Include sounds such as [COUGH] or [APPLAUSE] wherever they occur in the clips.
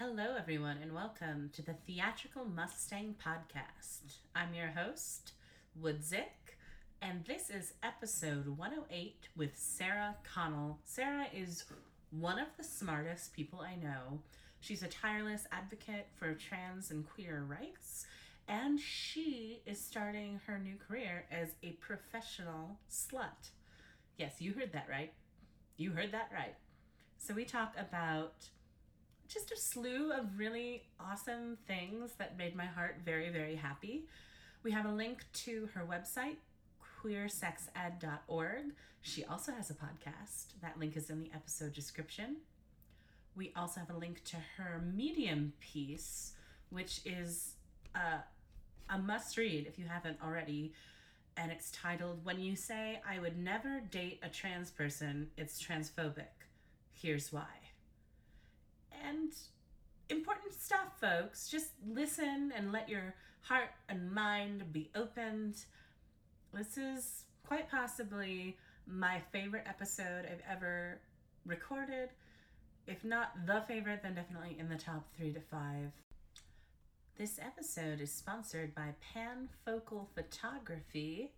Hello, everyone, and welcome to the Theatrical Mustang Podcast. I'm your host, Woodzik, and this is episode 108 with Sarah Connell. Sarah is one of the smartest people I know. She's a tireless advocate for trans and queer rights, and she is starting her new career as a professional slut. Yes, you heard that right. You heard that right. So, we talk about just a slew of really awesome things that made my heart very, very happy. We have a link to her website, queersexed.org. She also has a podcast. That link is in the episode description. We also have a link to her Medium piece, which is a, a must read if you haven't already. And it's titled When You Say I Would Never Date a Trans Person, It's Transphobic. Here's Why and important stuff, folks. Just listen and let your heart and mind be opened. This is quite possibly my favorite episode I've ever recorded. If not the favorite, then definitely in the top three to five. This episode is sponsored by Panfocal Photography.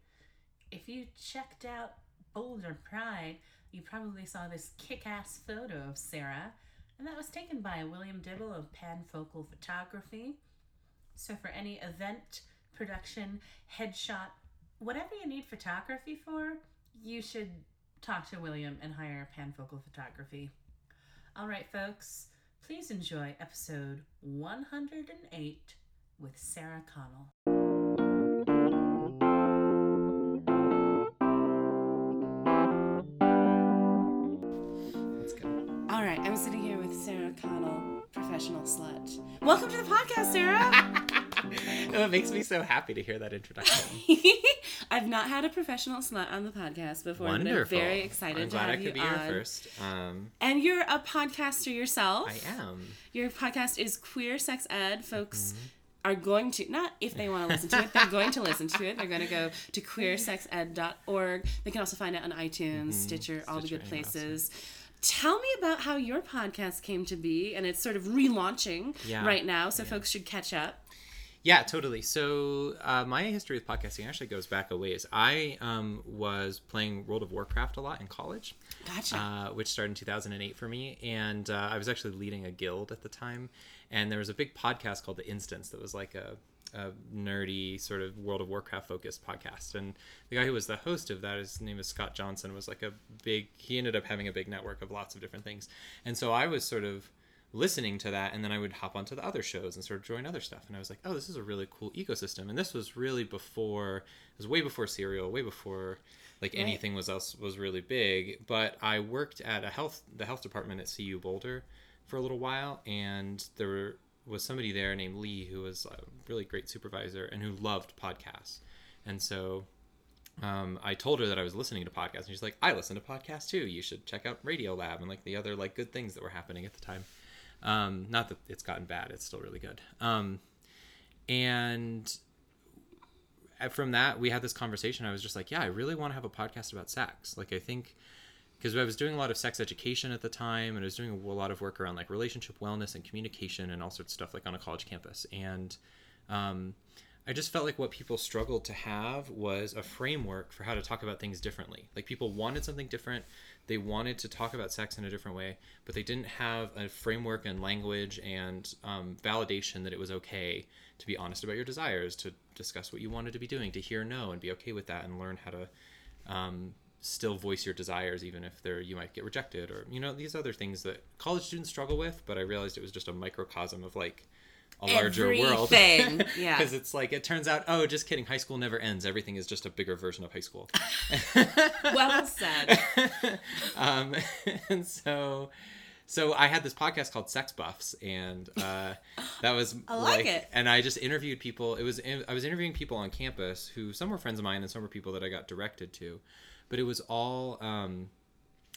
If you checked out Boulder Pride, you probably saw this kick ass photo of Sarah and that was taken by William Dibble of Panfocal Photography. So, for any event, production, headshot, whatever you need photography for, you should talk to William and hire Panfocal Photography. All right, folks, please enjoy episode 108 with Sarah Connell. Professional slut. Welcome to the podcast, Sarah. oh, [LAUGHS] it makes me so happy to hear that introduction. [LAUGHS] I've not had a professional slut on the podcast before, Wonderful. but I'm very excited I'm to glad have I you could be on. here first. Um, And you're a podcaster yourself. I am. Your podcast is Queer Sex Ed. Folks Mm-hmm. are going to, not if they want to listen to it, they're going to listen to it. They're going to go to queersexed.org. They can also find it on iTunes, Stitcher, all the Mm-hmm. Stitcher, good places. Tell me about how your podcast came to be, and it's sort of relaunching Yeah. right now, so folks should catch up. Yeah, totally. So uh, my history with podcasting actually goes back a ways. I um, was playing World of Warcraft a lot in college, Gotcha. uh, which started in 2008 for me, and uh, I was actually leading a guild at the time. And there was a big podcast called The Instance that was like a, a nerdy sort of World of Warcraft focused podcast. And the guy who was the host of that, his name is Scott Johnson, was like a big. He ended up having a big network of lots of different things, and so I was sort of listening to that and then i would hop onto the other shows and sort of join other stuff and i was like oh this is a really cool ecosystem and this was really before it was way before serial way before like anything was else was really big but i worked at a health the health department at cu boulder for a little while and there were, was somebody there named lee who was a really great supervisor and who loved podcasts and so um, I told her that I was listening to podcasts, and she's like, "I listen to podcasts too. You should check out Radio Lab and like the other like good things that were happening at the time." Um, not that it's gotten bad; it's still really good. Um, and from that, we had this conversation. I was just like, "Yeah, I really want to have a podcast about sex." Like, I think because I was doing a lot of sex education at the time, and I was doing a lot of work around like relationship wellness and communication and all sorts of stuff like on a college campus, and um, I just felt like what people struggled to have was a framework for how to talk about things differently. Like people wanted something different. They wanted to talk about sex in a different way, but they didn't have a framework and language and um, validation that it was okay to be honest about your desires, to discuss what you wanted to be doing, to hear no and be okay with that, and learn how to um, still voice your desires even if they're you might get rejected or you know these other things that college students struggle with. But I realized it was just a microcosm of like a larger world. Everything, [LAUGHS] yeah. Because it's like it turns out, oh, just kidding. High school never ends. Everything is just a bigger version of high school. [LAUGHS] well said. [LAUGHS] um, and so, so I had this podcast called Sex Buffs, and uh, that was I like it. And I just interviewed people. It was I was interviewing people on campus who some were friends of mine, and some were people that I got directed to, but it was all. Um,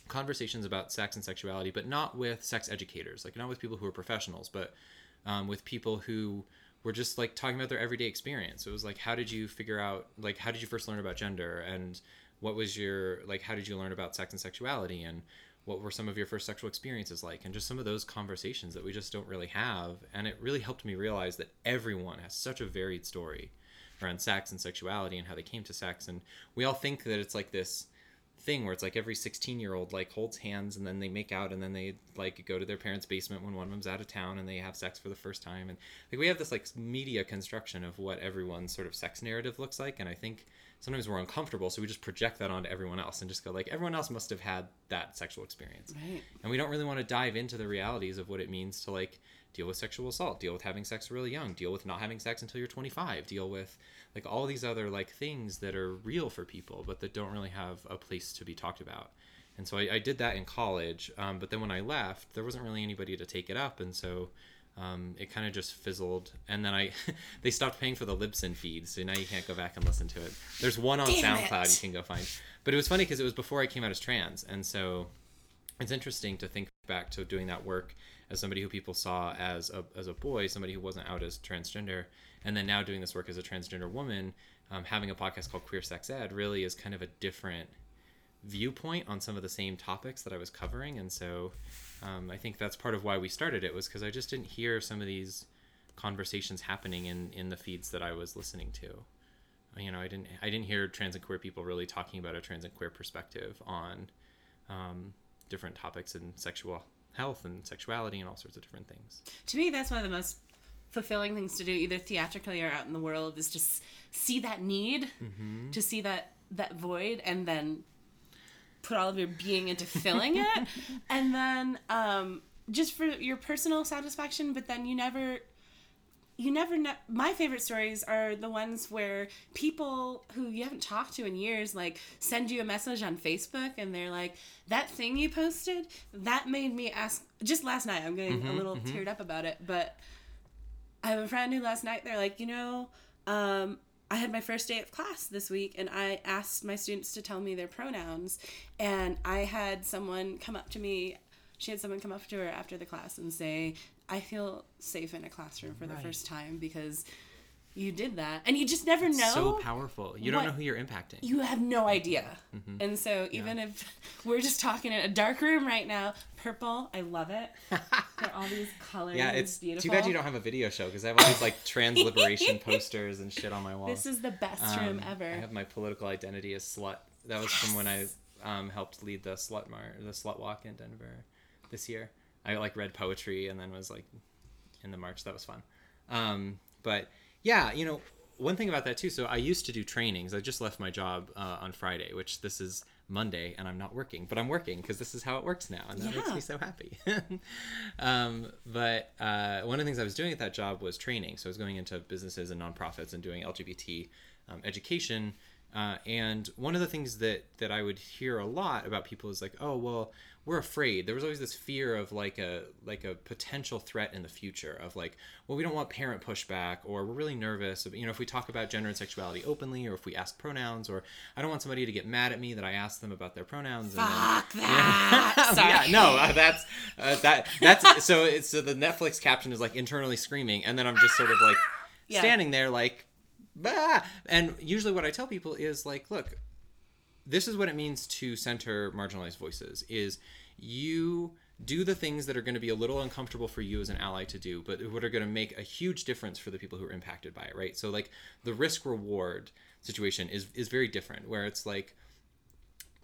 conversations about sex and sexuality but not with sex educators like not with people who are professionals but um, with people who were just like talking about their everyday experience. It was like, how did you figure out, like, how did you first learn about gender, and what was your like, how did you learn about sex and sexuality, and what were some of your first sexual experiences like and just some of those conversations that we just don't really have and it really helped me realize that everyone has such a varied story around sex and sexuality and how they came to sex. And we all think that it's like this thing where it's like every 16 year old like holds hands and then they make out and then they like go to their parents basement when one of them's out of town and they have sex for the first time. And like we have this like media construction of what everyone's sort of sex narrative looks like. And i think sometimes we're uncomfortable so we just project that onto everyone else and just go like everyone else must have had that sexual experience. Right. and we don't really want to dive into the realities of what it means to like deal with sexual assault deal with having sex really young deal with not having sex until you're 25 deal with like all these other like things that are real for people but that don't really have a place to be talked about. And so i, I did that in college um, but then when i left there wasn't really anybody to take it up and so um, it kind of just fizzled. And then i [LAUGHS] they stopped paying for the libsyn feed so now you can't go back and listen to it. There's one on Damn soundcloud it. you can go find. But it was funny because it was before i came out as trans and so it's interesting to think back to doing that work as somebody who people saw as a, as a boy, somebody who wasn't out as transgender, and then now doing this work as a transgender woman, um, having a podcast called Queer Sex Ed really is kind of a different viewpoint on some of the same topics that I was covering, and so um, I think that's part of why we started it was because I just didn't hear some of these conversations happening in in the feeds that I was listening to. You know, I didn't I didn't hear trans and queer people really talking about a trans and queer perspective on um, different topics in sexual health and sexuality and all sorts of different things. To me, that's one of the most fulfilling things to do, either theatrically or out in the world, is just see that need, Mm-hmm. to see that that void, and then put all of your being into filling it, [LAUGHS] and then um, just for your personal satisfaction. But then you never. You never know. My favorite stories are the ones where people who you haven't talked to in years, like, send you a message on Facebook and they're like, that thing you posted, that made me ask. Just last night, I'm getting a little teared up about it, but I have a friend who last night they're like, you know, um, I had my first day of class this week and I asked my students to tell me their pronouns. And I had someone come up to me, she had someone come up to her after the class and say, I feel safe in a classroom for the Right. first time because you did that. And you just never know. It's so powerful. You don't know who you're impacting. you have no idea. And so even if we're just talking in a dark room right now, purple, I love it. [LAUGHS] There are all these colors. yeah, it's beautiful. too bad you don't have a video show because I have all these like trans liberation [LAUGHS] posters and shit on my wall. This is the best room Um, ever. I have my political identity as slut. That was from when I um, helped lead the slut mar the slut walk in Denver this year. I like read poetry and then was like in the march. That was fun. Um, but yeah, you know, one thing about that too. So I used to do trainings. I just left my job uh, on Friday, which this is Monday, and I'm not working, but I'm working because this is how it works now, and that makes me so happy. [LAUGHS] um, but uh, one of the things I was doing at that job was training. So I was going into businesses and nonprofits and doing LGBT um, education. Uh, and one of the things that that I would hear a lot about people is like, oh well, we're afraid. There was always this fear of like a like a potential threat in the future of like, well, we don't want parent pushback, or we're really nervous. You know, if we talk about gender and sexuality openly, or if we ask pronouns, or I don't want somebody to get mad at me that I asked them about their pronouns. and then- Fuck that. [LAUGHS] Yeah, no, uh, that's uh, that that's so it's so the Netflix caption is like internally screaming, and then I'm just sort of like [LAUGHS] Yeah. standing there like, bah! and usually what I tell people is like, look, this is what it means to center marginalized voices is you do the things that are going to be a little uncomfortable for you as an ally to do but what are going to make a huge difference for the people who are impacted by it right? So like the risk reward situation is is very different where it's like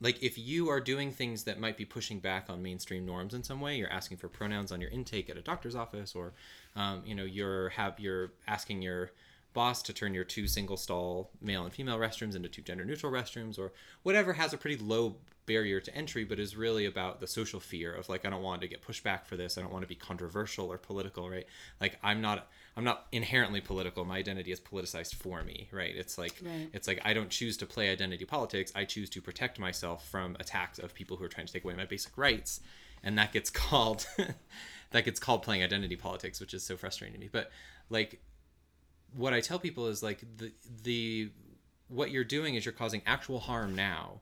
like if you are doing things that might be pushing back on mainstream norms in some way you're asking for pronouns on your intake at a doctor's office or um, you know you're have you're asking your boss to turn your two single stall male and female restrooms into two gender neutral restrooms or whatever has a pretty low barrier to entry but is really about the social fear of like i don't want to get pushed back for this i don't want to be controversial or political right like i'm not i'm not inherently political my identity is politicized for me right it's like Right. it's like I don't choose to play identity politics. I choose to protect myself from attacks of people who are trying to take away my basic rights, and that gets [LAUGHS] called that gets called playing identity politics, which is so frustrating to me. But like, what I tell people is like the the what you're doing is you're causing actual harm now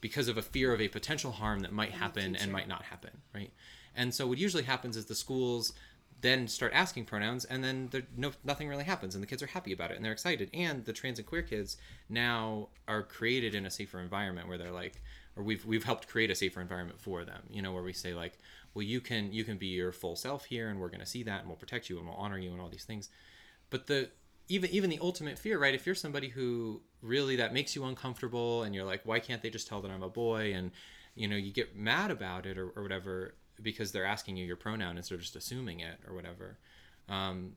because of a fear of a potential harm that might happen and might not happen, right? And so what usually happens is the schools then start asking pronouns and then there, no nothing really happens and the kids are happy about it and they're excited. And the trans and queer kids now are created in a safer environment where they're like or we've we've helped create a safer environment for them you know where we say like well you can you can be your full self here and we're going to see that and we'll protect you and we'll honor you and all these things but the even even the ultimate fear right if you're somebody who really that makes you uncomfortable and you're like why can't they just tell that i'm a boy? And you know you get mad about it or, or whatever because they're asking you your pronoun instead of just assuming it or whatever. Um,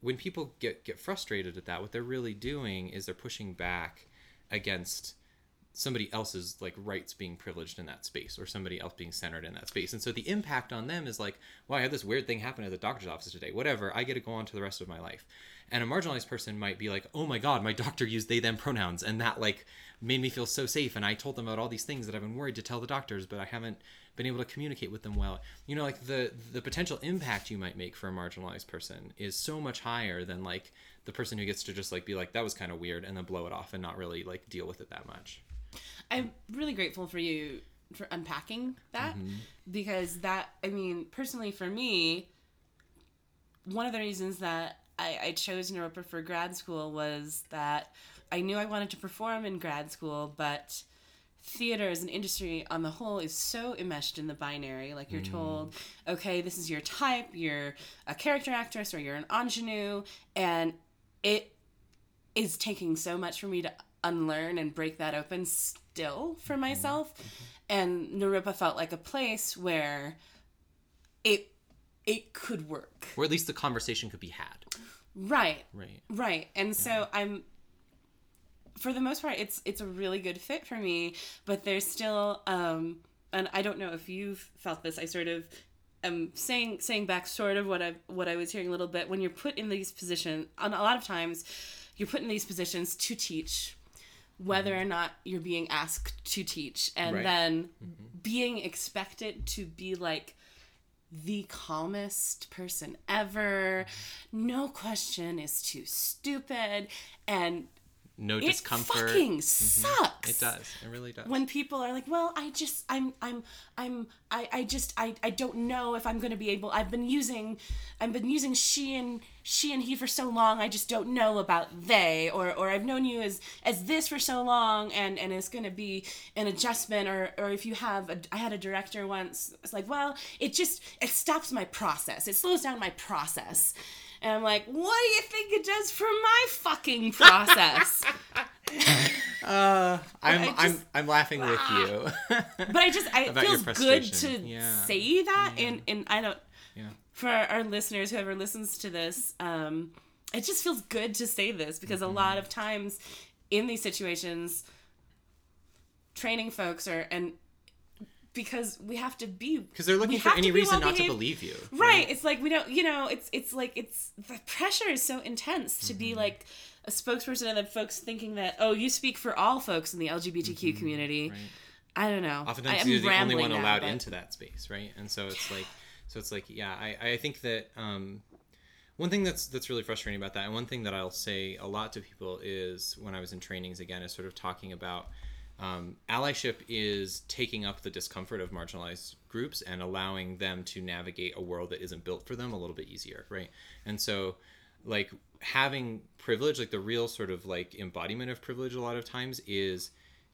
when people get get frustrated at that what they're really doing is they're pushing back against somebody else's like rights being privileged in that space or somebody else being centered in that space. And so the impact on them is like well i had this weird thing happen at the doctor's office today. Whatever i get to go on to the rest of my life. And a marginalized person might be like oh my god my [LAUGHS] doctor used they them pronouns. And that like made me feel so safe. And i told them about all these things that i've been worried to tell the doctors but i haven't been able to communicate with them well. You know like the the potential impact you might make for a marginalized person is so much higher than like the person who gets to just like be like that was kind of weird and then blow it off and not really like deal with it that much I'm really grateful for you for unpacking that mm-hmm. because that, I mean, personally for me, one of the reasons that I, I chose Naropa for grad school was that I knew I wanted to perform in grad school, but theater as an industry on the whole is so enmeshed in the binary. Like you're mm. told, okay, this is your type, you're a character actress or you're an ingenue, and it is taking so much for me to unlearn and break that open still for myself. And Naropa felt like a place where it it could work. or at least the conversation could be had Right. right Right. And so I'm for the most part it's it's a really good fit for me, but there's still um and I don't know if you've felt this. I sort of am saying saying back sort of what I what I was hearing a little bit when you're put in these positions and a lot of times you're put in these positions to teach whether mm-hmm. or not you're being asked to teach and Right. then mm-hmm. being expected to be like the calmest person ever. Mm-hmm. No question is too stupid. And no it discomfort fucking sucks. it does it really does When people are like, well, I just, I'm, I'm, I'm, I, I just, I, I don't know if I'm going to be able, I've been using, I've been using she and, she and he for so long, I just don't know about they, or, or I've known you as, as this for so long, and, and it's going to be an adjustment, or, or if you have, a, I had a director once, it's like, well, it just, it stops my process. It slows down my process. And I'm like, what do you think it does for my fucking process? [LAUGHS] uh, I'm, I I'm I'm laughing with you. [LAUGHS] but I just I, it feels good to. Yeah. say that and and I don't yeah. For our, our listeners whoever listens to this um it just feels good to say this because Mm-hmm. a lot of times in these situations training folks are and because we have to be Because they're looking for any reason not to believe you. right it's like we don't you know it's it's like it's the pressure is so intense to Mm-hmm. be like a spokesperson and then folks thinking that oh you speak for all folks in the lgbtq community Mm-hmm. Right. i don't know Oftentimes I am you're the only one now, allowed but- into that space, right? And so it's like, so it's like, yeah, I, I think that um, one thing that's that's really frustrating about that, and one thing that I'll say a lot to people is when I was in trainings again, is sort of talking about um, allyship is taking up the discomfort of marginalized groups and allowing them to navigate a world that isn't built for them a little bit easier, right? And so, like having privilege, like the real sort of like embodiment of privilege, a lot of times is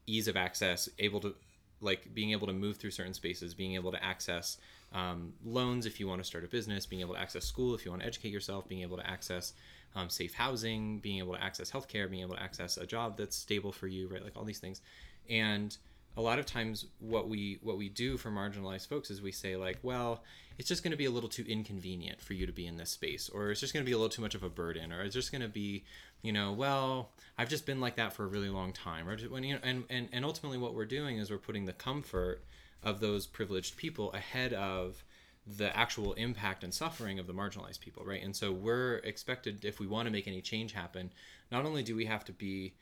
ease of access, able to like being able to move through certain spaces, being able to access um, loans if you want to start a business, being able to access school if you want to educate yourself, being able to access um, safe housing, being able to access healthcare, being able to access a job that's stable for you, right? Like all these things. And a lot of times what we what we do for marginalized folks is we say like, well, it's just going to be a little too inconvenient for you to be in this space or it's just going to be a little too much of a burden or it's just going to be you know well i've just been like that for a really long time or when you know and, and and ultimately what we're doing is we're putting the comfort of those privileged people ahead of the actual impact and suffering of the marginalized people right? And so we're expected if we want to make any change happen not only do we have to be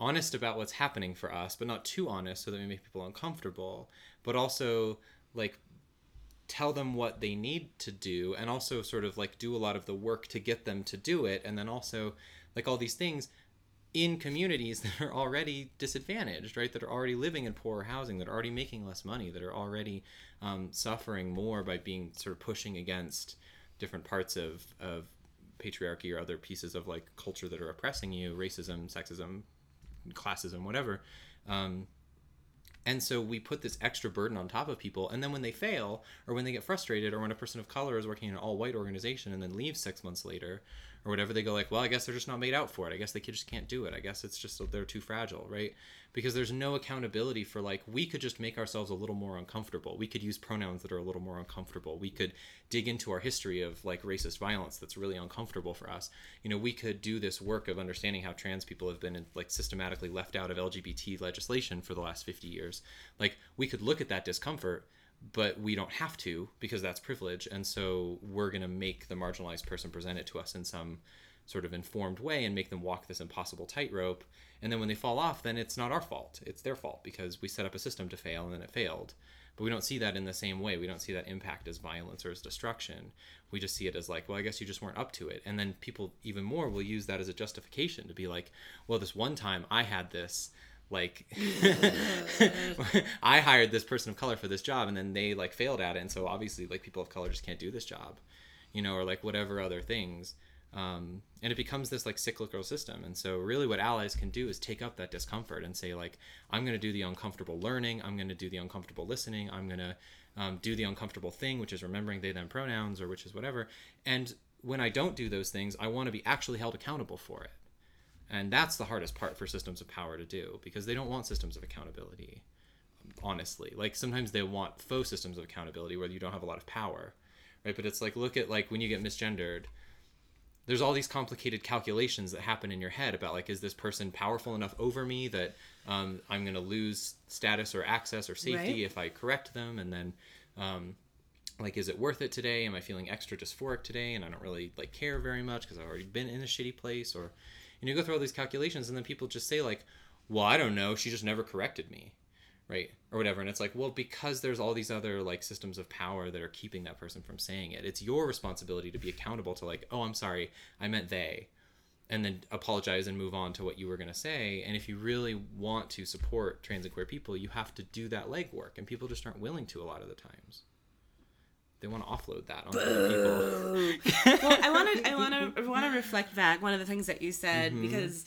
honest about what's happening for us but not too honest so that we make people uncomfortable but also like tell them what they need to do and also sort of like do a lot of the work to get them to do it and then also like all these things in communities [LAUGHS] that are already disadvantaged right that are already living in poorer housing that are already making less money that are already um, suffering more by being sort of pushing against different parts of, of patriarchy or other pieces of like culture that are oppressing you racism sexism classism whatever um, And so we put this extra burden on top of people. And then when they fail, or when they get frustrated, or when a person of color is working in an all white organization and then leaves six months later, or whatever, they go like, well, I guess they're just not made out for it. I guess they just can't do it. I guess it's just they're too fragile, right? Because there's no accountability for like, we could just make ourselves a little more uncomfortable. We could use pronouns that are a little more uncomfortable. We could dig into our history of like racist violence that's really uncomfortable for us. You know, we could do this work of understanding how trans people have been like systematically left out of LGBT legislation for the last 50 years. Like, we could look at that discomfort but we don't have to because that's privilege. And so we're going to make the marginalized person present it to us in some sort of informed way and make them walk this impossible tightrope. And then when they fall off then it's not our fault. It's their fault because we set up a system to fail and then it failed. But we don't see that in the same way. We don't see that impact as violence or as destruction. We just see it as like well i guess you just weren't up to it. And then people even more will use that as a justification to be like well this one time i had this like [LAUGHS] [LAUGHS] i hired this person of color for this job and then they like failed at it and so obviously like people of color just can't do this job you know or like whatever other things. Um, and it becomes this like cyclical system and so really what allies can do is take up that discomfort and say like i'm going to do the uncomfortable learning i'm going to do the uncomfortable listening i'm going to um, do the uncomfortable thing which is remembering they them pronouns or which is whatever. And when i don't do those things i want to be actually held accountable for it and that's the hardest part for systems of power to do because they don't want systems of accountability, honestly. Like sometimes they want faux systems of accountability where you don't have a lot of power, right? But it's like, look at like when you get misgendered, there's all these complicated calculations that happen in your head about like, is this person powerful enough over me that um, I'm going to lose status or access or safety right. if I correct them? And then, um, like is it worth it today am i feeling extra dysphoric today and i don't really like care very much because i've already been in a shitty place or and you go through all these calculations and then people just say like well i don't know. She just never corrected me right or whatever. And it's like well because there's all these other like systems of power that are keeping that person from saying it. It's your responsibility to be accountable to like oh i'm sorry. I meant they and then apologize and move on to what you were going to say. And if you really want to support trans and queer people you have to do that legwork. And people just aren't willing to a lot of the times. They want to offload that on other people. [LAUGHS] well, I want to I want to want to reflect back one of the things that you said mm-hmm. because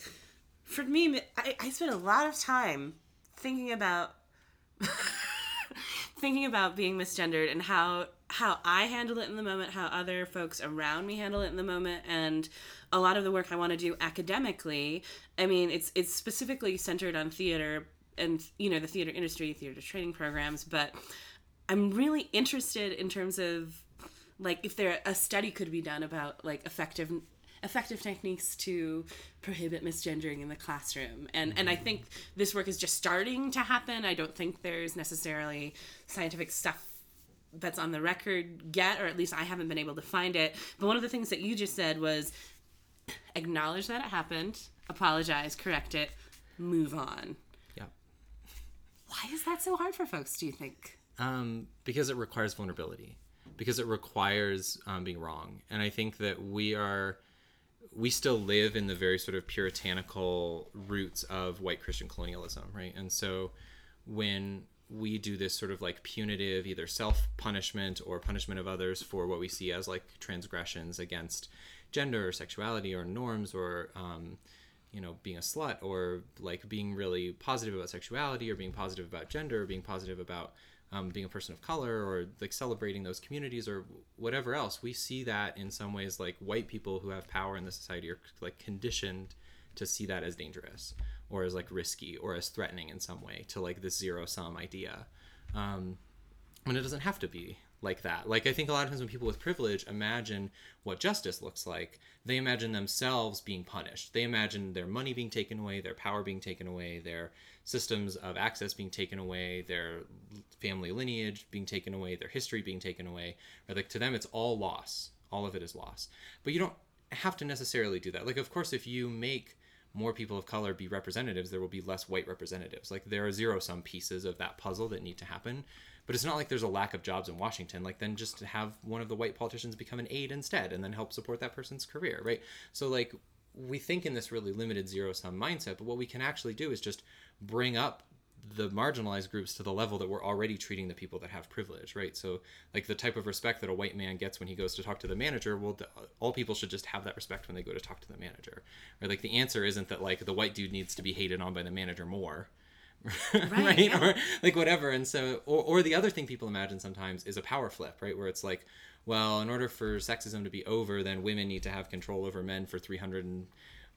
for me I, I spent a lot of time thinking about [LAUGHS] thinking about being misgendered and how how I handle it in the moment, how other folks around me handle it in the moment, and a lot of the work I want to do academically. I mean, it's it's specifically centered on theater and you know the theater industry, theater training programs, but I'm really interested in terms of like if there a study could be done about like effective effective techniques to prohibit misgendering in the classroom. And and i mm-hmm. think this work is just starting to happen. I don't think there's necessarily scientific stuff that's on the record yet or at least i haven't been able to find it. But one of the things that you just said was acknowledge that it happened apologize correct it move on. Yeah. Why is that so hard for folks do you think? Um, because it requires vulnerability, because it requires um, being wrong, and I think that we are we still live in the very sort of puritanical roots of white Christian colonialism, right? And so when we do this sort of like punitive either self punishment or punishment of others for what we see as like transgressions against gender or sexuality or norms or um, you know being a slut or like being really positive about sexuality or being positive about gender or being positive about um, being a person of color or like celebrating those communities or whatever else we see that in some ways like white people who have power in the society are like conditioned to see that as dangerous or as like risky or as threatening in some way to like this zero sum idea. Um, when it doesn't have to be like that. Like I think a lot of times when people with privilege imagine what justice looks like, they imagine themselves being punished. They imagine their money being taken away, their power being taken away, their systems of access being taken away, their family lineage being taken away, their history being taken away. Or like to them it's all loss. All of it is loss. But you don't have to necessarily do that. Like of course if you make more people of color be representatives, there will be less white representatives. Like there are zero sum pieces of that puzzle that need to happen. But it's not like there's a lack of jobs in Washington. Like then just have one of the white politicians become an aide instead and then help support that person's career, right? So like we think in this really limited zero sum mindset, but what we can actually do is just bring up the marginalized groups to the level that we're already treating the people that have privilege, right? So, like the type of respect that a white man gets when he goes to talk to the manager, well, all people should just have that respect when they go to talk to the manager. Or like the answer isn't that like the white dude needs to be hated on by the manager more, [LAUGHS] right, yeah. or like whatever. And so or, or the other thing people imagine sometimes is a power flip right? Where it's like well in order for sexism to be over then women need to have control over men for 300 and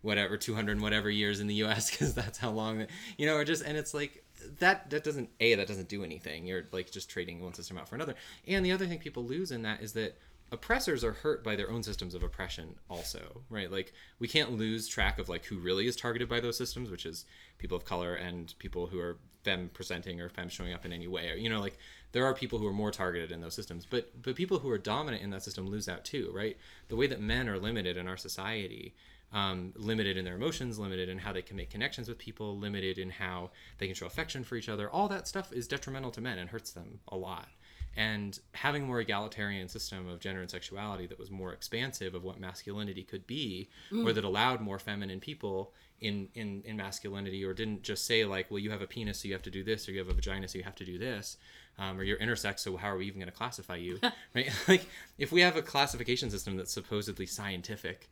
whatever 200 and whatever years in the us because [LAUGHS] that's how long that you know or just and it's like that that doesn't a that doesn't do anything. You're like just trading one system out for another. And the other thing people lose in that is that oppressors are hurt by their own systems of oppression also right like we can't lose track of like who really is targeted by those systems which is people of color and people who are femme presenting or femme showing up in any way or, you know like there are people who are more targeted in those systems but but people who are dominant in that system lose out too right the way that men are limited in our society um, limited in their emotions, limited in how they can make connections with people, limited in how they can show affection for each other. All that stuff is detrimental to men and hurts them a lot. And having a more egalitarian system of gender and sexuality that was more expansive of what masculinity could be, or that allowed more feminine people in, in, in masculinity, or didn't just say, like, well, you have a penis, so you have to do this, or you have a vagina, so you have to do this, um, or you're intersex, so how are we even going to classify you? [LAUGHS] right? [LAUGHS] Like, if we have a classification system that's supposedly scientific,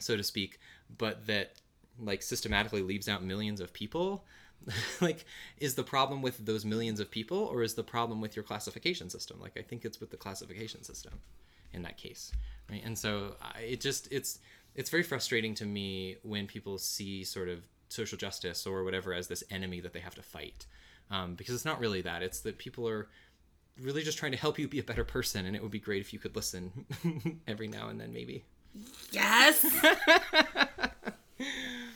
so to speak, but that like systematically leaves out millions of people. [LAUGHS] like, is the problem with those millions of people, or is the problem with your classification system? Like, I think it's with the classification system in that case, right? And so I, it just it's it's very frustrating to me when people see sort of social justice or whatever as this enemy that they have to fight, um, because it's not really that. It's that people are really just trying to help you be a better person, and it would be great if you could listen [LAUGHS] every now and then, maybe. Yes. [LAUGHS]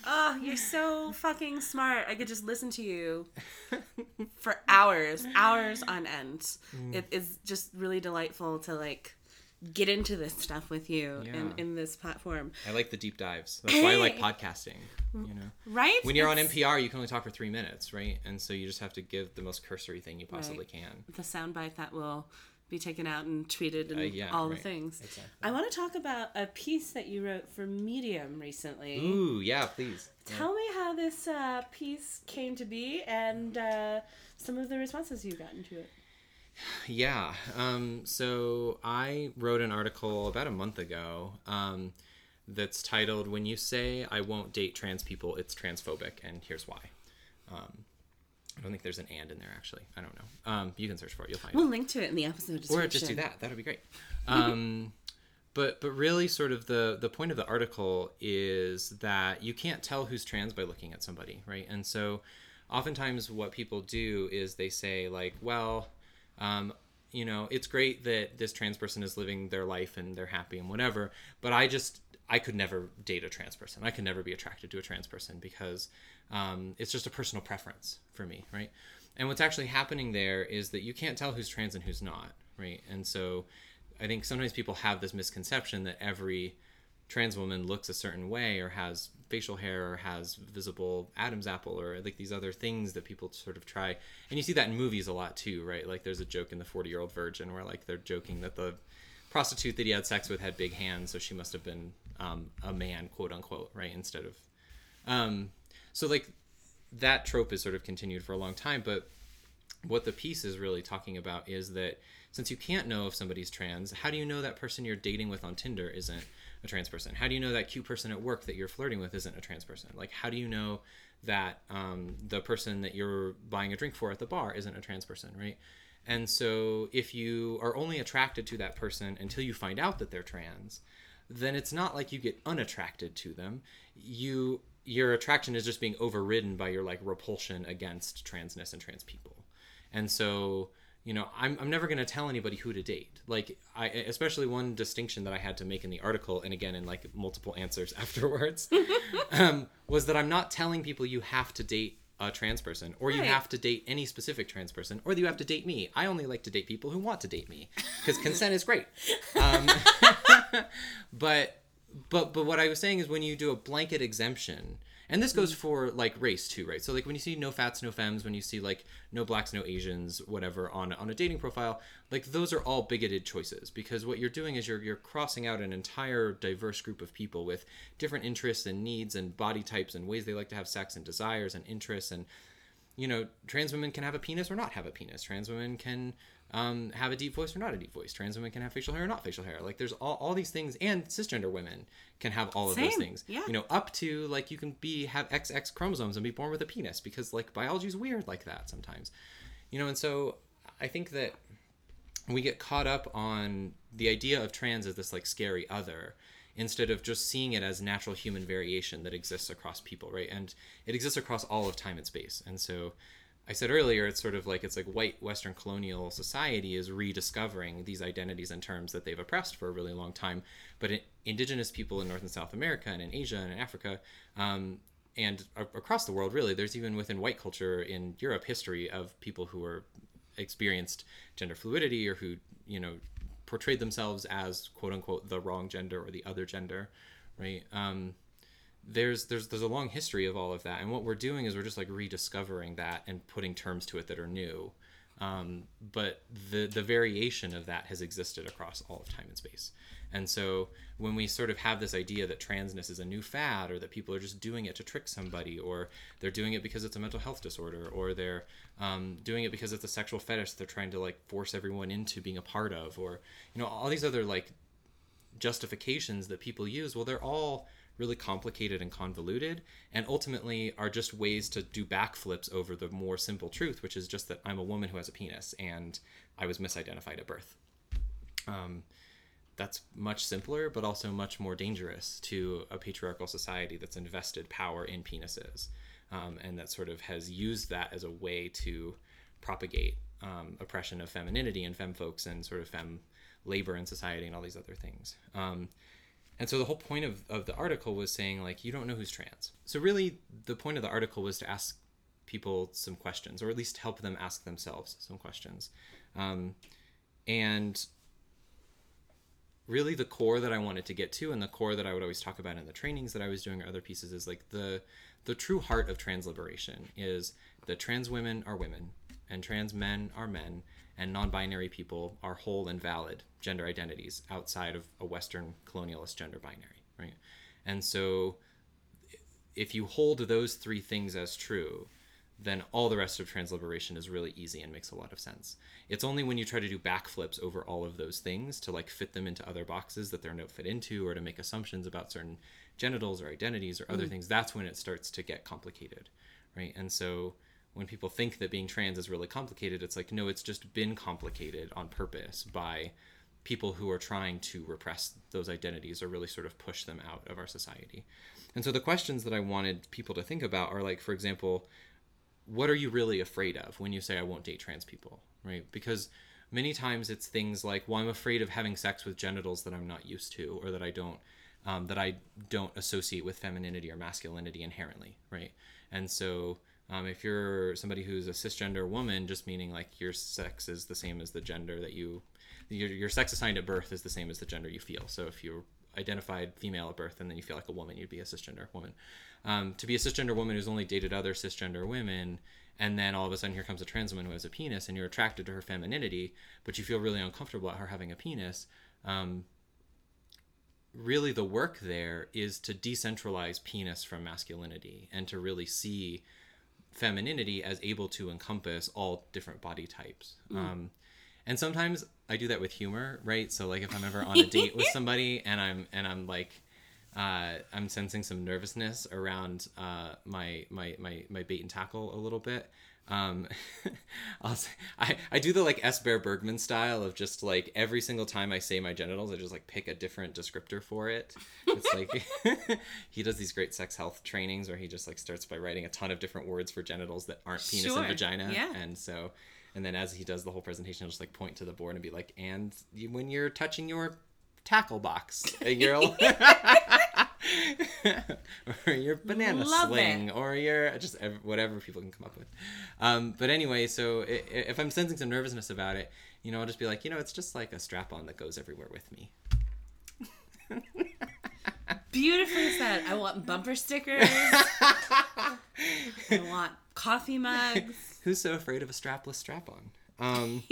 oh, you're so fucking smart. I could just listen to you [LAUGHS] for hours, hours on end. Mm. It is just really delightful to like get into this stuff with you in, Yeah. in this platform. I like the deep dives. That's why I like podcasting. You know, Right? when you're on It's- NPR, you can only talk for three minutes, right? And so you just have to give the most cursory thing you possibly Right. can. the soundbite that will be taken out and tweeted and Uh, yeah, all the things. Exactly. I want to talk about a piece that you wrote for Medium recently. Ooh, yeah, please. Yeah. Tell me how this uh, piece came to be and uh, some of the responses you've gotten to it. Yeah. Um, so I wrote an article about a month ago um, that's titled "When You Say I Won't Date Trans People, It's Transphobic, and Here's Why." Um, don't think there's an "and" in there actually. I don't know. Um, you can search for it. You'll find it. We'll link to it in the episode description. or just do that that would be great [LAUGHS] um, but but really sort of the the point of the article is that you can't tell who's trans by looking at somebody right and so oftentimes what people do is they say like well um, you know it's great that this trans person is living their life and they're happy and whatever but i just i could never date a trans person i could never be attracted to a trans person because um, it's just a personal preference for me right and what's actually happening there is that you can't tell who's trans and who's not right and so i think sometimes people have this misconception that every trans woman looks a certain way or has facial hair or has visible Adam's apple or like these other things that people sort of try. And you see that in movies a lot too, right? Like there's a joke in the 40 year old virgin where like they're joking that the prostitute that he had sex with had big hands, so she must have been um, a man, quote unquote, right? Instead of. Um, so like that trope is sort of continued for a long time, but what the piece is really talking about is that since you can't know if somebody's trans, how do you know that person you're dating with on Tinder isn't a trans person? How do you know that cute person at work that you're flirting with isn't a trans person? Like, how do you know that um, the person that you're buying a drink for at the bar isn't a trans person, right? And so, if you are only attracted to that person until you find out that they're trans, then it's not like you get unattracted to them. You your attraction is just being overridden by your like repulsion against transness and trans people. And so, you know, I'm, I'm never going to tell anybody who to date. Like, I, especially one distinction that I had to make in the article, and again in like multiple answers [LAUGHS] afterwards, [LAUGHS] um, was that I'm not telling people you have to date a trans person or you Right. have to date any specific trans person or that you have to date me. I only like to date people who want to date me because consent is great. [LAUGHS] Um, [LAUGHS] but but but what I was saying is when you do a blanket exemption, and this goes mm. for like race too, right? So like when you see no fats, no femmes, when you see like no blacks, no Asians, whatever on on a dating profile, like those are all bigoted choices because what you're doing is you're you're crossing out an entire diverse group of people with different interests and needs and body types and ways they like to have sex and desires and interests and you know, trans women can have a penis or not have a penis. Trans women can um, have a deep voice or not a deep voice. Trans women can have facial hair or not facial hair. Like there's all, all these things, and cisgender women can have all of those Same, things. yeah. You know, up to like you can be have XX chromosomes and be born with a penis because like biology's weird like that sometimes. You know, and so I think that we get caught up on the idea of trans as this like scary other instead of just seeing it as natural human variation that exists across people right? And it exists across all of time and space. And so i said earlier it's sort of like it's like white western colonial society is rediscovering these identities and terms that they've oppressed for a really long time. But it, indigenous people in north and south america and in asia and in africa um, and a- across the world really there's even within white culture in europe history of people who are experienced gender fluidity or who you know portrayed themselves as quote unquote the wrong gender or the other gender right? Um, there's there's there's a long history of all of that. And what we're doing is we're just like rediscovering that and putting terms to it that are new. Um, but the the variation of that has existed across all of time and space and so when we sort of have this idea that transness is a new fad or that people are just doing it to trick somebody or they're doing it because it's a mental health disorder or they're um, doing it because it's a sexual fetish they're trying to like force everyone into being a part of or you know all these other like justifications that people use well they're all really complicated and convoluted and ultimately are just ways to do backflips over the more simple truth which is just that i'm a woman who has a penis and i was misidentified at birth. Um, that's much simpler but also much more dangerous to a patriarchal society that's invested power in penises um, and that sort of has used that as a way to propagate um, oppression of femininity and femme folks and sort of femme labor in society and all these other things. Um, and so the whole point of, of the article was saying like you don't know who's trans. So really the point of the article was to ask people some questions or at least help them ask themselves some questions. Um, and really the core that I wanted to get to and the core that I would always talk about in the trainings that I was doing or other pieces is like the the true heart of trans liberation is that trans women are women and trans men are men and non-binary people are whole and valid gender identities outside of a western colonialist gender binary right? And so if you hold those three things as true then all the rest of trans liberation is really easy and makes a lot of sense. It's only when you try to do backflips over all of those things to like fit them into other boxes that they're not fit into or to make assumptions about certain genitals or identities or other mm-hmm. things that's when it starts to get complicated, right? And so when people think that being trans is really complicated, it's like no, it's just been complicated on purpose by people who are trying to repress those identities or really sort of push them out of our society. And so the questions that I wanted people to think about are like for example, what are you really afraid of when you say I won't date trans people, right? Because many times it's things like, well, I'm afraid of having sex with genitals that I'm not used to, or that I don't, um, that I don't associate with femininity or masculinity inherently, right? And so, um, if you're somebody who's a cisgender woman, just meaning like your sex is the same as the gender that you, your, your sex assigned at birth is the same as the gender you feel. So if you're identified female at birth and then you feel like a woman, you'd be a cisgender woman. Um, to be a cisgender woman who's only dated other cisgender women, and then all of a sudden here comes a trans woman who has a penis, and you're attracted to her femininity, but you feel really uncomfortable at her having a penis. Um, really, the work there is to decentralize penis from masculinity and to really see femininity as able to encompass all different body types. Um, and sometimes I do that with humor, right? So like if I'm ever on a date with [LAUGHS] somebody and I'm and I'm like uh, I'm sensing some nervousness around uh, my, my my my bait and tackle a little bit. Um, [LAUGHS] I'll say, I I do the like S. Bear Bergman style of just like every single time I say my genitals, I just like pick a different descriptor for it. It's like [LAUGHS] he does these great sex health trainings where he just like starts by writing a ton of different words for genitals that aren't penis Sure, and vagina, yeah. and so. And then as he does the whole presentation, he'll just like point to the board and be like, "And you, when you're touching your tackle box, you're [LAUGHS] or [LAUGHS] your banana Love sling, it. or your just ev- whatever people can come up with. Um, but anyway, so if I'm sensing some nervousness about it, you know, I'll just be like, you know, it's just like a strap-on that goes everywhere with me. [LAUGHS] Beautifully said. I want bumper stickers. I want coffee mugs. [LAUGHS] Who's so afraid of a strapless strap-on? Um,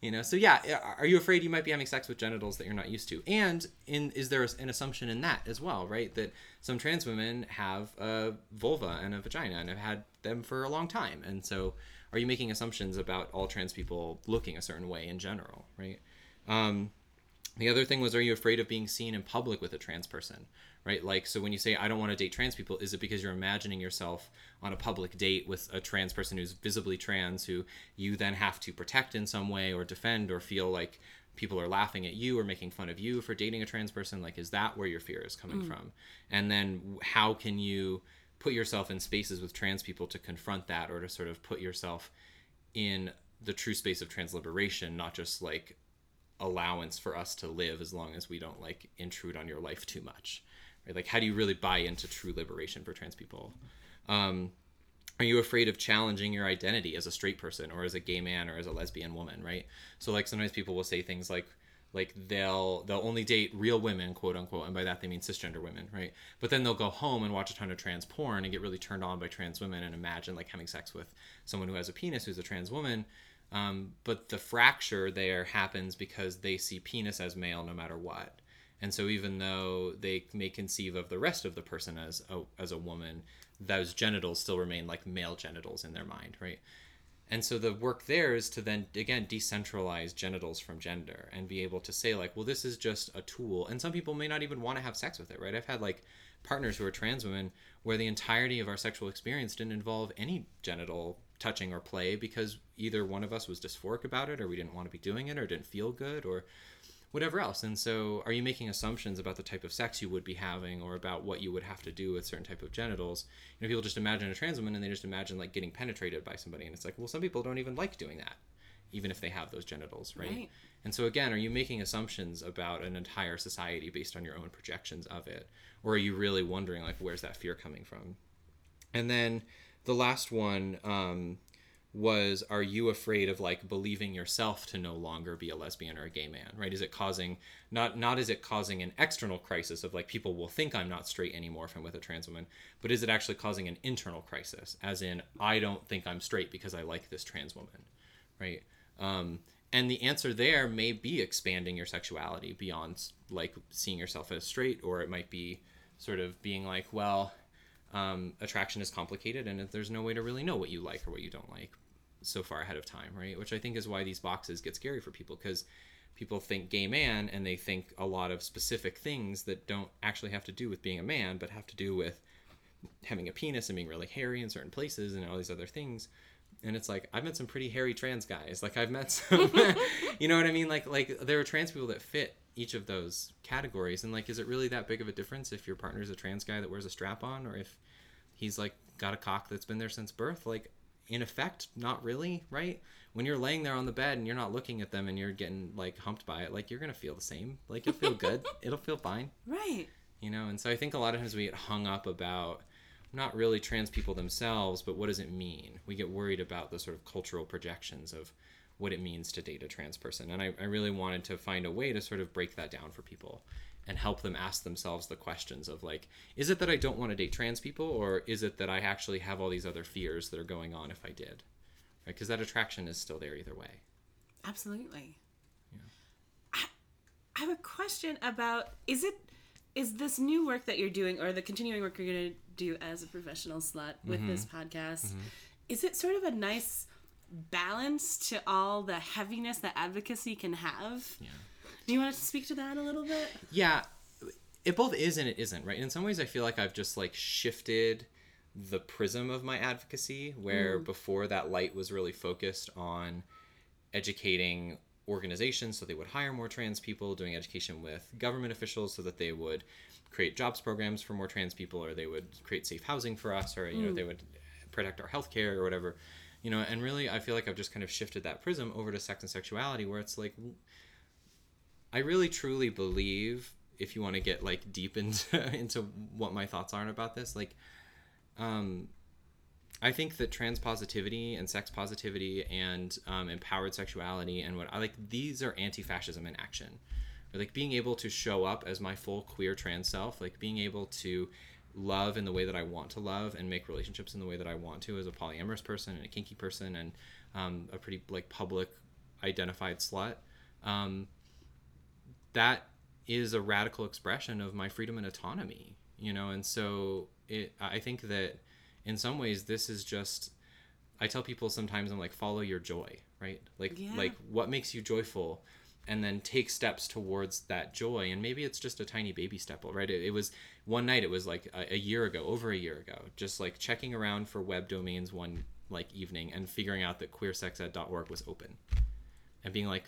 you know, so yeah, are you afraid you might be having sex with genitals that you're not used to? And in is there an assumption in that as well, right? That some trans women have a vulva and a vagina and have had them for a long time, and so are you making assumptions about all trans people looking a certain way in general right um, the other thing was, are you afraid of being seen in public with a trans person? Right? Like, so when you say, I don't want to date trans people, is it because you're imagining yourself on a public date with a trans person who's visibly trans, who you then have to protect in some way or defend or feel like people are laughing at you or making fun of you for dating a trans person? Like, is that where your fear is coming mm. from? And then how can you put yourself in spaces with trans people to confront that or to sort of put yourself in the true space of trans liberation, not just like allowance for us to live as long as we don't like intrude on your life too much right? Like how do you really buy into true liberation for trans people? Um, are you afraid of challenging your identity as a straight person or as a gay man or as a lesbian woman right? So like sometimes people will say things like like they'll they'll only date real women quote unquote and by that they mean cisgender women right? But then they'll go home and watch a ton of trans porn and get really turned on by trans women and imagine like having sex with someone who has a penis who's a trans woman um, but the fracture there happens because they see penis as male no matter what. And so even though they may conceive of the rest of the person as a, as a woman, those genitals still remain like male genitals in their mind, right? And so the work there is to then again decentralize genitals from gender and be able to say like, well, this is just a tool. And some people may not even want to have sex with it, right? I've had like partners who are trans women where the entirety of our sexual experience didn't involve any genital touching or play because either one of us was dysphoric about it or we didn't want to be doing it or didn't feel good or whatever else. And so are you making assumptions about the type of sex you would be having or about what you would have to do with certain type of genitals? You know, people just imagine a trans woman and they just imagine like getting penetrated by somebody and it's like, well, some people don't even like doing that even if they have those genitals, right? right? And so again, are you making assumptions about an entire society based on your own projections of it? Or are you really wondering like where's that fear coming from? And then the last one um, was are you afraid of like believing yourself to no longer be a lesbian or a gay man? Right? Is it causing not not is it causing an external crisis of like people will think i'm not straight anymore if i'm with a trans woman but is it actually causing an internal crisis? As in i don't think i'm straight because i like this trans woman. Right? Um, and the answer there may be expanding your sexuality beyond like seeing yourself as straight or it might be sort of being like well um, attraction is complicated and there's no way to really know what you like or what you don't like so far ahead of time right? Which i think is why these boxes get scary for people because people think gay man and they think a lot of specific things that don't actually have to do with being a man but have to do with having a penis and being really hairy in certain places and all these other things. And it's like i've met some pretty hairy trans guys. Like i've met some [LAUGHS] you know what i mean? Like like there are trans people that fit each of those categories and like is it really that big of a difference if your partner's a trans guy that wears a strap on or if he's like got a cock that's been there since birth? Like in effect not really right? When you're laying there on the bed and you're not looking at them and you're getting like humped by it like you're gonna feel the same. Like you'll feel good. [LAUGHS] It'll feel fine. Right. You know and so i think a lot of times we get hung up about not really trans people themselves but what does it mean? We get worried about the sort of cultural projections of what it means to date a trans person. And I, I really wanted to find a way to sort of break that down for people and help them ask themselves the questions of like, is it that I don't want to date trans people, or is it that I actually have all these other fears that are going on if I did? Right? Because that attraction is still there either way. Absolutely. Yeah. I, I have a question about is it is this new work that you're doing or the continuing work you're going to do as a professional slut with mm-hmm. this podcast mm-hmm. is it sort of a nice balance to all the heaviness that advocacy can have. Yeah. Do you want to speak to that a little bit? Yeah. It both is and it isn't, right? In some ways I feel like I've just like shifted the prism of my advocacy where mm. before that light was really focused on educating organizations so they would hire more trans people, doing education with government officials so that they would create jobs programs for more trans people or they would create safe housing for us or you mm. know they would protect our health care or whatever you know and really i feel like i've just kind of shifted that prism over to sex and sexuality where it's like i really truly believe if you want to get like deep [LAUGHS] into into what my thoughts are about this like um I think that trans positivity and sex positivity and um, empowered sexuality and what I like these are anti-fascism in action. Like being able to show up as my full queer trans self, like being able to love in the way that I want to love and make relationships in the way that I want to as a polyamorous person and a kinky person and um, a pretty like public identified slut. Um, that is a radical expression of my freedom and autonomy, you know, and so it. I think that in some ways this is just I tell people sometimes I'm like follow your joy, right? Like Yeah. like what makes you joyful and then take steps towards that joy and maybe it's just a tiny baby step right it, it was one night it was like a, a year ago over a year ago just like checking around for web domains one like evening and figuring out that queersexed.org was open and being like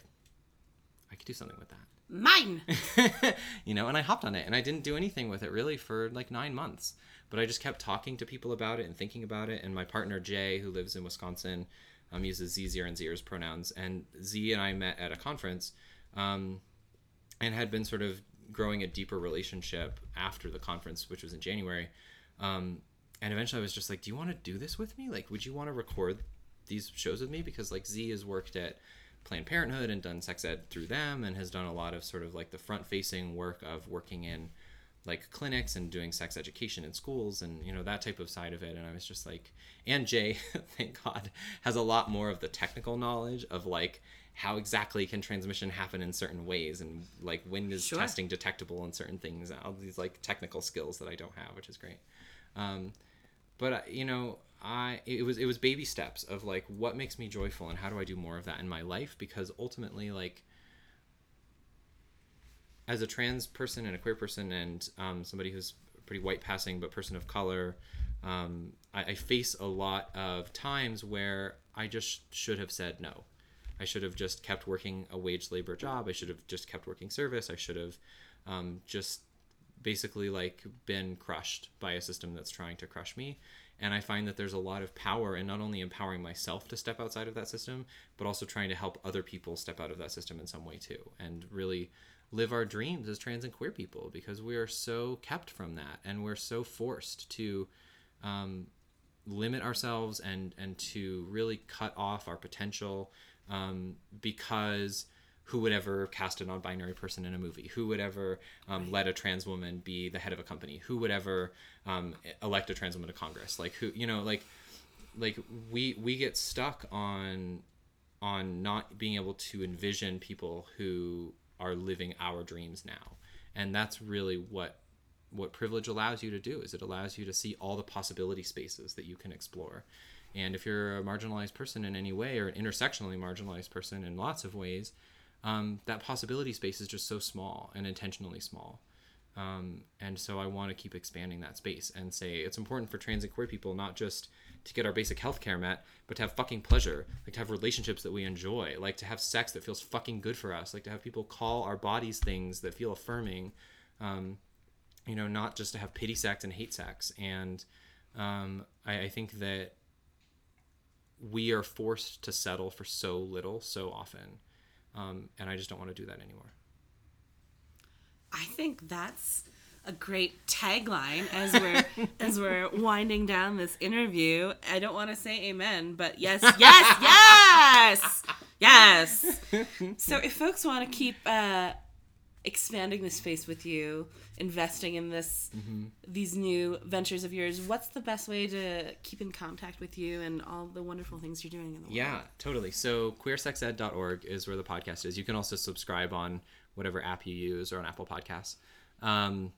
i could do something with that Mine. [LAUGHS] you know, and I hopped on it and I didn't do anything with it really for like nine months. But I just kept talking to people about it and thinking about it. And my partner Jay, who lives in Wisconsin, um, uses Z, Zir, and Zir's pronouns. And Z and I met at a conference um, and had been sort of growing a deeper relationship after the conference, which was in January. Um, and eventually I was just like, do you want to do this with me? Like, would you want to record these shows with me? Because like Z has worked at Planned Parenthood and done sex ed through them and has done a lot of sort of like the front facing work of working in like clinics and doing sex education in schools and you know that type of side of it. And i was just like and jay [LAUGHS] thank god has a lot more of the technical knowledge of like how exactly can transmission happen in certain ways and like when is Sure. testing detectable in certain things all these like technical skills that i don't have which is great. Um, but you know i it was it was baby steps of like what makes me joyful and how do i do more of that in my life? Because ultimately like as a trans person and a queer person and um, somebody who's pretty white passing but person of color um, I, I face a lot of times where i just should have said no. I should have just kept working a wage labor job. I should have just kept working service. I should have um, just basically like been crushed by a system that's trying to crush me. And i find that there's a lot of power in not only empowering myself to step outside of that system but also trying to help other people step out of that system in some way too. And really live our dreams as trans and queer people because we are so kept from that and we're so forced to um, limit ourselves and and to really cut off our potential um, because who would ever cast a non-binary person in a movie? Who would ever um, let a trans woman be the head of a company? Who would ever um, elect a trans woman to congress? Like who you know like like we we get stuck on on not being able to envision people who are living our dreams now. And that's really what what privilege allows you to do is it allows you to see all the possibility spaces that you can explore. And if you're a marginalized person in any way or an intersectionally marginalized person in lots of ways um, that possibility space is just so small and intentionally small. Um, and so i want to keep expanding that space and say it's important for trans and queer people not just to get our basic health care met but to have fucking pleasure like to have relationships that we enjoy like to have sex that feels fucking good for us like to have people call our bodies things that feel affirming um, you know not just to have pity sex and hate sex. And um, I, I think that we are forced to settle for so little so often um, and i just don't want to do that anymore. I think that's a great tagline as we're [LAUGHS] as we're winding down this interview. I don't want to say amen, but yes, yes, [LAUGHS] yes, yes. So if folks want to keep uh, expanding the space with you, investing in this these new ventures of yours, what's the best way to keep in contact with you and all the wonderful things you're doing in the world? Yeah, totally. So queersexed.org is where the podcast is. You can also subscribe on whatever app you use or on Apple Podcasts. Um,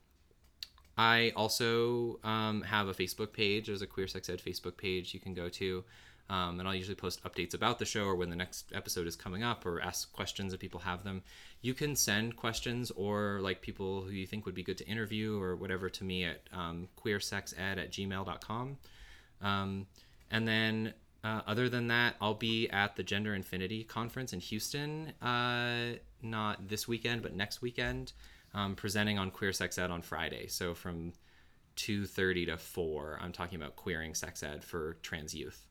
I also um, have a Facebook page. There's a Queer Sex Ed Facebook page you can go to. Um, and I'll usually post updates about the show or when the next episode is coming up or ask questions if people have them. You can send questions or like people who you think would be good to interview or whatever to me at um, queersexed at gmail.com. Um, and then uh, other than that, I'll be at the Gender Infinity Conference in Houston, uh, not this weekend, but next weekend, um, presenting on queer sex ed on Friday. So from 2.30 to 4, I'm talking about queering sex ed for trans youth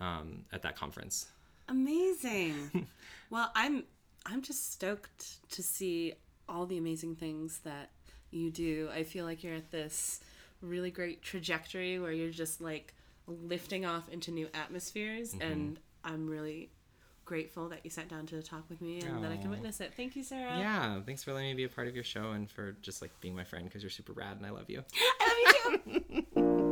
um, at that conference. Amazing. [LAUGHS] well, I'm I'm just stoked to see all the amazing things that you do. I feel like you're at this really great trajectory where you're just like lifting off into new atmospheres and I'm really grateful that you sat down to talk with me and that I can witness it. Thank you, Sarah. Yeah, thanks for letting me be a part of your show and for just like being my friend because you're super rad and I love you. [LAUGHS] I love you too. [LAUGHS]